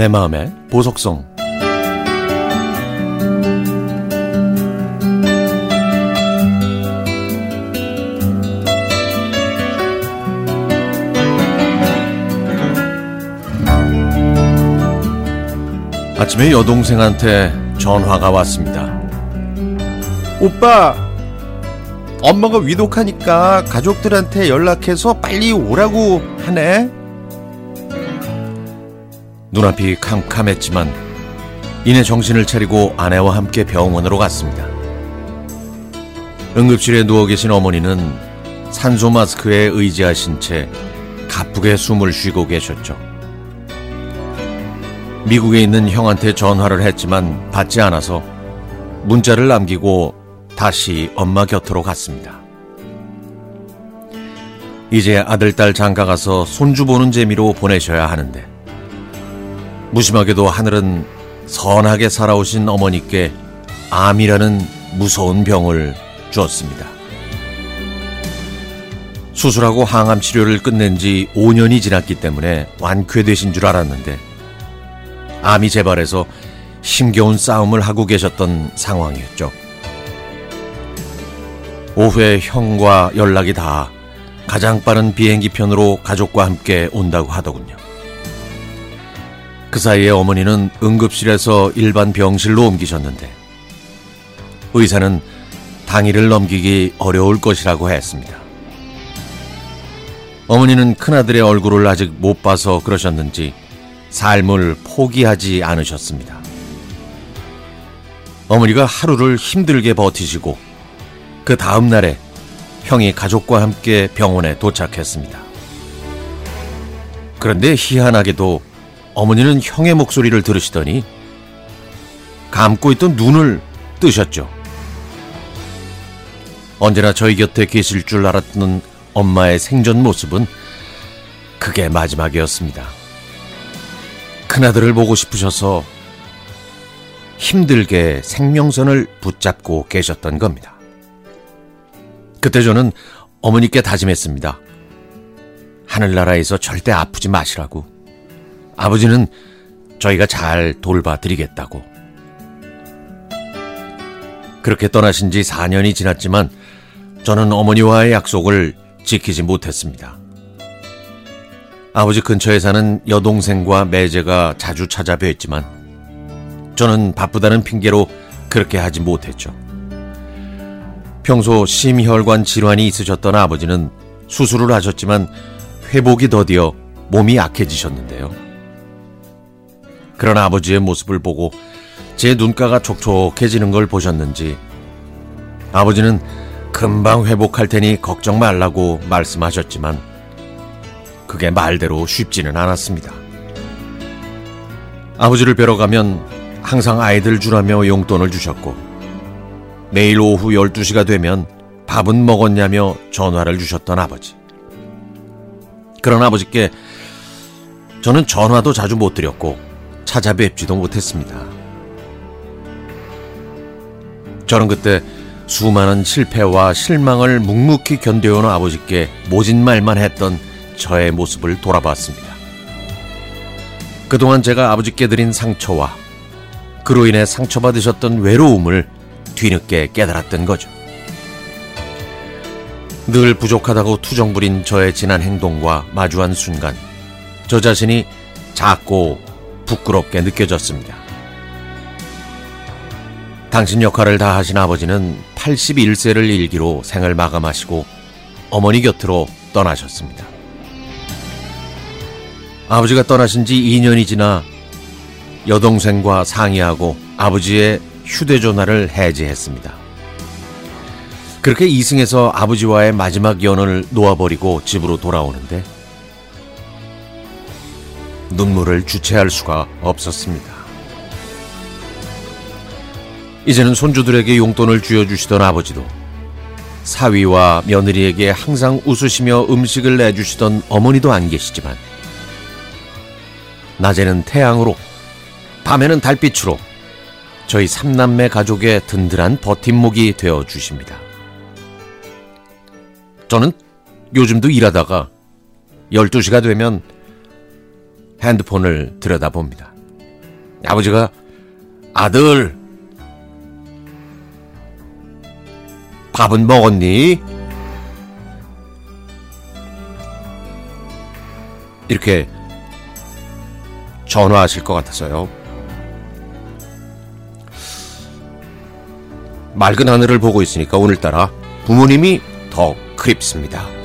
내 마음의 보석성 아침에 여동생한테 전화가 왔습니다. 오빠, 엄마가 위독하니까 가족들한테 연락해서 빨리 오라고 하네. 눈앞이 캄캄했지만 이내 정신을 차리고 아내와 함께 병원으로 갔습니다. 응급실에 누워 계신 어머니는 산소 마스크에 의지하신 채 가쁘게 숨을 쉬고 계셨죠. 미국에 있는 형한테 전화를 했지만 받지 않아서 문자를 남기고 다시 엄마 곁으로 갔습니다. 이제 아들, 딸 장가 가서 손주 보는 재미로 보내셔야 하는데 무심하게도 하늘은 선하게 살아오신 어머니께 암이라는 무서운 병을 주었습니다. 수술하고 항암 치료를 끝낸 지 5년이 지났기 때문에 완쾌되신 줄 알았는데 암이 재발해서 힘겨운 싸움을 하고 계셨던 상황이었죠. 오후에 형과 연락이 닿아 가장 빠른 비행기 편으로 가족과 함께 온다고 하더군요. 그 사이에 어머니는 응급실에서 일반 병실로 옮기셨는데 의사는 당일을 넘기기 어려울 것이라고 했습니다. 어머니는 큰아들의 얼굴을 아직 못 봐서 그러셨는지 삶을 포기하지 않으셨습니다. 어머니가 하루를 힘들게 버티시고 그 다음 날에 형이 가족과 함께 병원에 도착했습니다. 그런데 희한하게도 어머니는 형의 목소리를 들으시더니 감고 있던 눈을 뜨셨죠. 언제나 저희 곁에 계실 줄 알았던 엄마의 생전 모습은 그게 마지막이었습니다. 큰아들을 보고 싶으셔서 힘들게 생명선을 붙잡고 계셨던 겁니다. 그때 저는 어머니께 다짐했습니다. 하늘나라에서 절대 아프지 마시라고. 아버지는 저희가 잘 돌봐드리겠다고. 그렇게 떠나신 지 4년이 지났지만 저는 어머니와의 약속을 지키지 못했습니다. 아버지 근처에 사는 여동생과 매제가 자주 찾아뵈었지만 저는 바쁘다는 핑계로 그렇게 하지 못했죠. 평소 심혈관 질환이 있으셨던 아버지는 수술을 하셨지만 회복이 더디어 몸이 약해지셨는데요. 그런 아버지의 모습을 보고 제 눈가가 촉촉해지는 걸 보셨는지 아버지는 금방 회복할 테니 걱정 말라고 말씀하셨지만 그게 말대로 쉽지는 않았습니다. 아버지를 뵈러 가면 항상 아이들 주라며 용돈을 주셨고 매일 오후 12시가 되면 밥은 먹었냐며 전화를 주셨던 아버지. 그런 아버지께 저는 전화도 자주 못 드렸고 찾아뵙지도 못했습니다. 저는 그때 수많은 실패와 실망을 묵묵히 견뎌온 아버지께 모진 말만 했던 저의 모습을 돌아봤습니다. 그동안 제가 아버지께 드린 상처와 그로 인해 상처받으셨던 외로움을 뒤늦게 깨달았던 거죠. 늘 부족하다고 투정 부린 저의 지난 행동과 마주한 순간 저 자신이 작고 부끄럽게 느껴졌습니다. 당신 역할을 다 하신 아버지는 81세를 일기로 생을 마감하시고 어머니 곁으로 떠나셨습니다. 아버지가 떠나신 지 2년이 지나 여동생과 상의하고 아버지의 휴대전화를 해지했습니다. 그렇게 이승에서 아버지와의 마지막 연을 놓아버리고 집으로 돌아오는데 눈물을 주체할 수가 없었습니다. 이제는 손주들에게 용돈을 쥐어주시던 아버지도 사위와 며느리에게 항상 웃으시며 음식을 내주시던 어머니도 안 계시지만 낮에는 태양으로 밤에는 달빛으로 저희 삼남매 가족의 든든한 버팀목이 되어 주십니다. 저는 요즘도 일하다가 12시가 되면 핸드폰을 들여다봅니다. 아버지가 아들 밥은 먹었니? 이렇게 전화하실 것 같아서요. 맑은 하늘을 보고 있으니까 오늘따라 부모님이 더 그립습니다.